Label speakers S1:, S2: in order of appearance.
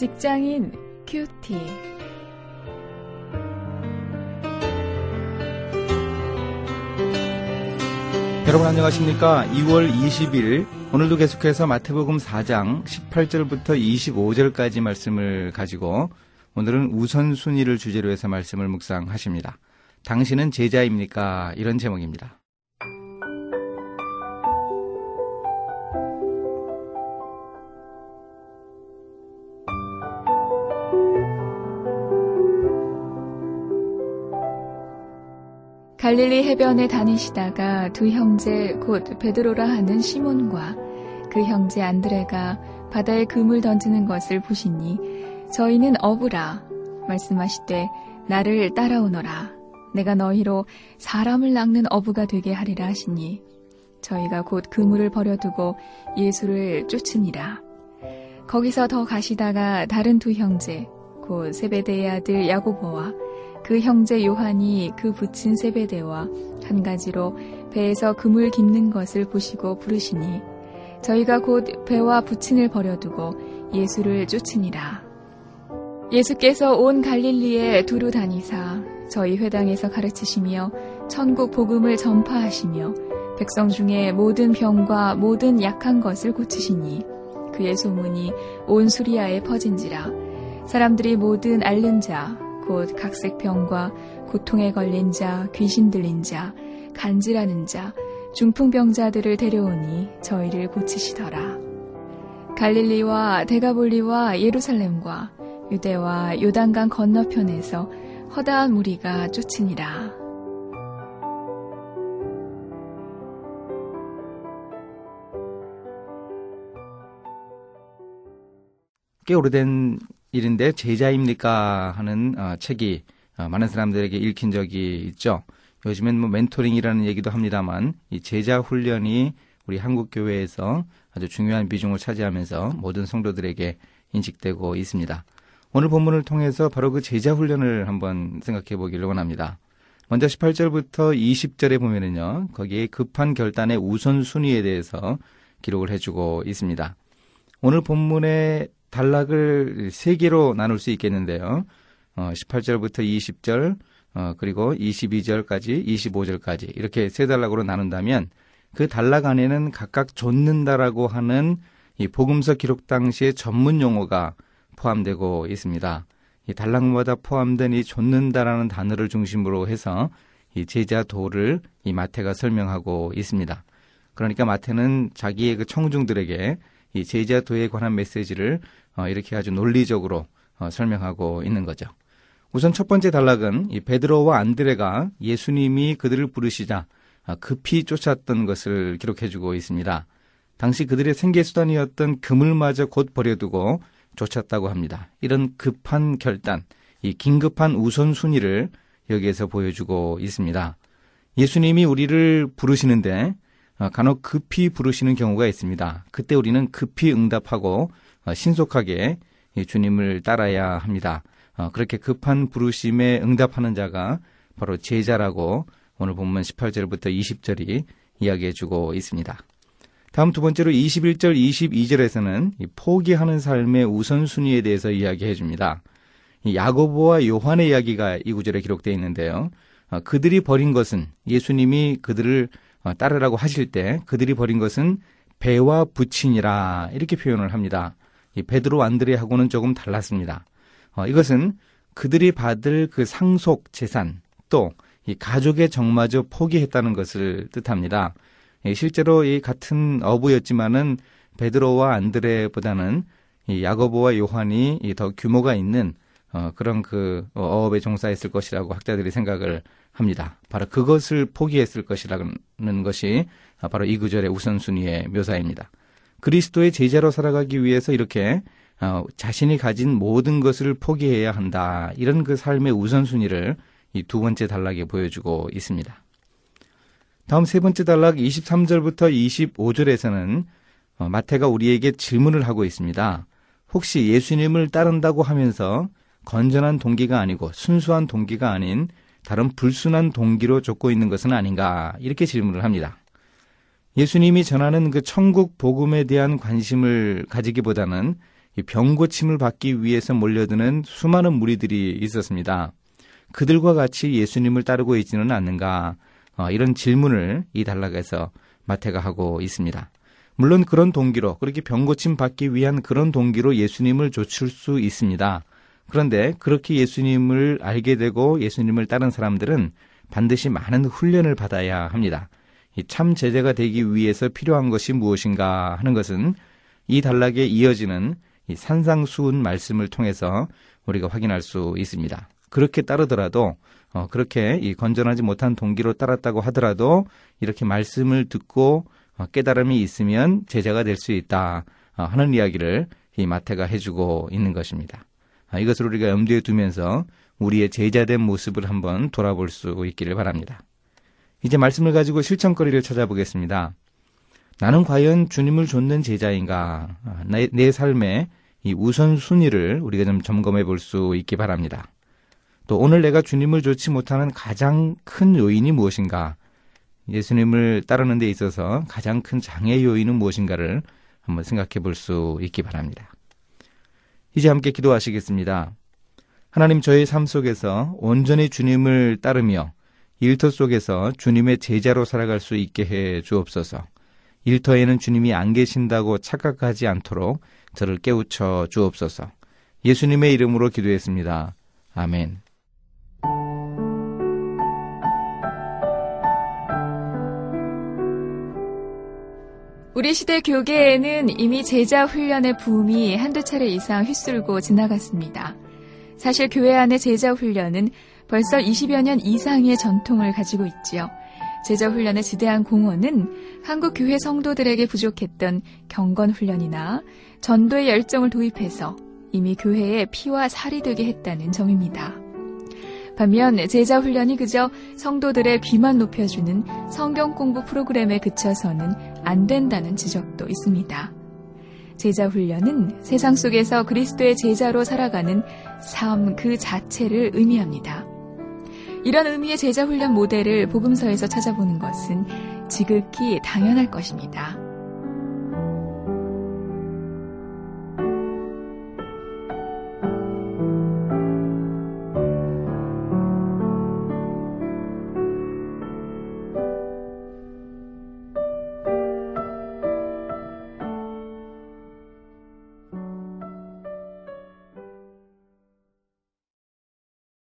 S1: 직장인 큐티.
S2: 여러분 안녕하십니까? 2월 20일 오늘도 계속해서 마태복음 4장 18절부터 25절까지 말씀을 가지고 오늘은 우선순위를 주제로 해서 말씀을 묵상하십니다. 당신은 제자입니까? 이런 제목입니다.
S1: 갈릴리 해변에 다니시다가 두 형제 곧 베드로라 하는 시몬과 그 형제 안드레가 바다에 금을 던지는 것을 보시니 저희는 어부라 말씀하시되 나를 따라오너라. 내가 너희로 사람을 낚는 어부가 되게 하리라 하시니 저희가 곧 그물을 버려두고 예수를 쫓으니라. 거기서 더 가시다가 다른 두 형제 곧 세베대의 아들 야고보와 그 형제 요한이 그 붙인 세베대와 한 가지로 배에서 그물 깁는 것을 보시고 부르시니 저희가 곧 배와 부친을 버려두고 예수를 쫓으니라. 예수께서 온 갈릴리에 두루 다니사 저희 회당에서 가르치시며 천국 복음을 전파하시며 백성 중에 모든 병과 모든 약한 것을 고치시니 그의 소문이 온 수리아에 퍼진지라 사람들이 모든 앓는 자 곧 각색병과 고통에 걸린 자, 귀신 들린 자, 간질하는 자, 중풍병자들을 데려오니 저희를 고치시더라. 갈릴리와 데가볼리와 예루살렘과 유대와 요단강 건너편에서 허다한 무리가 쫓으니라.
S2: 꽤 오래된 일인데 제자입니까 하는 어, 책이 어, 많은 사람들에게 읽힌 적이 있죠. 요즘엔 뭐 멘토링이라는 얘기도 합니다만 이 제자 훈련이 우리 한국 교회에서 아주 중요한 비중을 차지하면서 모든 성도들에게 인식되고 있습니다. 오늘 본문을 통해서 바로 그 제자 훈련을 한번 생각해 보기를 원합니다. 먼저 18절부터 20절에 보면은요, 거기에 급한 결단의 우선순위에 대해서 기록을 해주고 있습니다. 오늘 본문의 단락을 세 개로 나눌 수 있겠는데요. 어, 18절부터 20절, 어, 그리고 22절까지, 25절까지 이렇게 세 단락으로 나눈다면 그 단락 안에는 각각 좇는다라고 하는 이 복음서 기록 당시의 전문 용어가 포함되고 있습니다. 이 단락마다 포함된 이 좇는다라는 단어를 중심으로 해서 이 제자 도를 이 마태가 설명하고 있습니다. 그러니까 마태는 자기의 그 청중들에게 이 제자 도에 관한 메시지를 어, 이렇게 아주 논리적으로 어, 설명하고 있는 거죠. 우선 첫 번째 단락은 이 베드로와 안드레가 예수님이 그들을 부르시자 아, 급히 쫓았던 것을 기록해주고 있습니다. 당시 그들의 생계수단이었던 그물마저 곧 버려두고 쫓았다고 합니다. 이런 급한 결단, 이 긴급한 우선순위를 여기에서 보여주고 있습니다. 예수님이 우리를 부르시는데 어, 간혹 급히 부르시는 경우가 있습니다. 그때 우리는 급히 응답하고 어, 신속하게 주님을 따라야 합니다. 어, 그렇게 급한 부르심에 응답하는 자가 바로 제자라고 오늘 본문 18절부터 20절이 이야기해주고 있습니다. 다음 두 번째로 21절, 22절에서는 포기하는 삶의 우선순위에 대해서 이야기해 줍니다. 야고보와 요한의 이야기가 이 구절에 기록되어 있는데요. 어, 그들이 버린 것은 예수님이 그들을 어, 따르라고 하실 때 그들이 버린 것은 배와 부친이라 이렇게 표현을 합니다. 이 베드로 안드레하고는 조금 달랐습니다. 어, 이것은 그들이 받을 그 상속 재산 또 이 가족의 정마저 포기했다는 것을 뜻합니다. 예, 실제로 이 같은 어부였지만은 베드로와 안드레보다는 이 야고보와 요한이 더 규모가 있는 어, 그런 그 어업에 종사했을 것이라고 학자들이 생각을 합니다. 바로 그것을 포기했을 것이라는 것이 바로 이 구절의 우선순위의 묘사입니다. 그리스도의 제자로 살아가기 위해서 이렇게 어, 자신이 가진 모든 것을 포기해야 한다. 이런 그 삶의 우선순위를 이 두 번째 단락에 보여주고 있습니다. 다음 세 번째 단락 23절부터 25절에서는 어, 마태가 우리에게 질문을 하고 있습니다. 혹시 예수님을 따른다고 하면서 건전한 동기가 아니고 순수한 동기가 아닌 다른 불순한 동기로 쫓고 있는 것은 아닌가 이렇게 질문을 합니다. 예수님이 전하는 그 천국 복음에 대한 관심을 가지기보다는 병 고침을 받기 위해서 몰려드는 수많은 무리들이 있었습니다. 그들과 같이 예수님을 따르고 있지는 않는가? 어, 이런 질문을 이 단락에서 마태가 하고 있습니다. 물론 그런 동기로 그렇게 병 고침 받기 위한 그런 동기로 예수님을 좇을 수 있습니다. 그런데 그렇게 예수님을 알게 되고 예수님을 따른 사람들은 반드시 많은 훈련을 받아야 합니다. 참 제자가 되기 위해서 필요한 것이 무엇인가 하는 것은 이 단락에 이어지는 이 산상수훈 말씀을 통해서 우리가 확인할 수 있습니다. 그렇게 따르더라도 어, 그렇게 이 건전하지 못한 동기로 따랐다고 하더라도 이렇게 말씀을 듣고 어, 깨달음이 있으면 제자가 될 수 있다 어, 하는 이야기를 이 마태가 해주고 있는 것입니다. 아, 이것을 우리가 염두에 두면서 우리의 제자된 모습을 한번 돌아볼 수 있기를 바랍니다. 이제 말씀을 가지고 실천거리를 찾아보겠습니다. 나는 과연 주님을 좇는 제자인가? 아, 내, 내 삶의 이 우선순위를 우리가 좀 점검해 볼 수 있기 바랍니다. 또 오늘 내가 주님을 좇지 못하는 가장 큰 요인이 무엇인가? 예수님을 따르는 데 있어서 가장 큰 장애 요인은 무엇인가를 한번 생각해 볼 수 있기 바랍니다. 이제 함께 기도하시겠습니다. 하나님 저의 삶 속에서 온전히 주님을 따르며 일터 속에서 주님의 제자로 살아갈 수 있게 해 주옵소서. 일터에는 주님이 안 계신다고 착각하지 않도록 저를 깨우쳐 주옵소서. 예수님의 이름으로 기도했습니다. 아멘.
S1: 우리 시대 교계에는 이미 제자 훈련의 붐이 한두 차례 이상 휩쓸고 지나갔습니다. 사실 교회 안의 제자 훈련은 벌써 20여 년 이상의 전통을 가지고 있지요. 제자 훈련의 지대한 공헌은 한국 교회 성도들에게 부족했던 경건 훈련이나 전도의 열정을 도입해서 이미 교회의 피와 살이 되게 했다는 점입니다. 반면 제자 훈련이 그저 성도들의 귀만 높여주는 성경 공부 프로그램에 그쳐서는 안 된다는 지적도 있습니다. 제자 훈련은 세상 속에서 그리스도의 제자로 살아가는 삶 그 자체를 의미합니다. 이런 의미의 제자 훈련 모델을 복음서에서 찾아보는 것은 지극히 당연할 것입니다.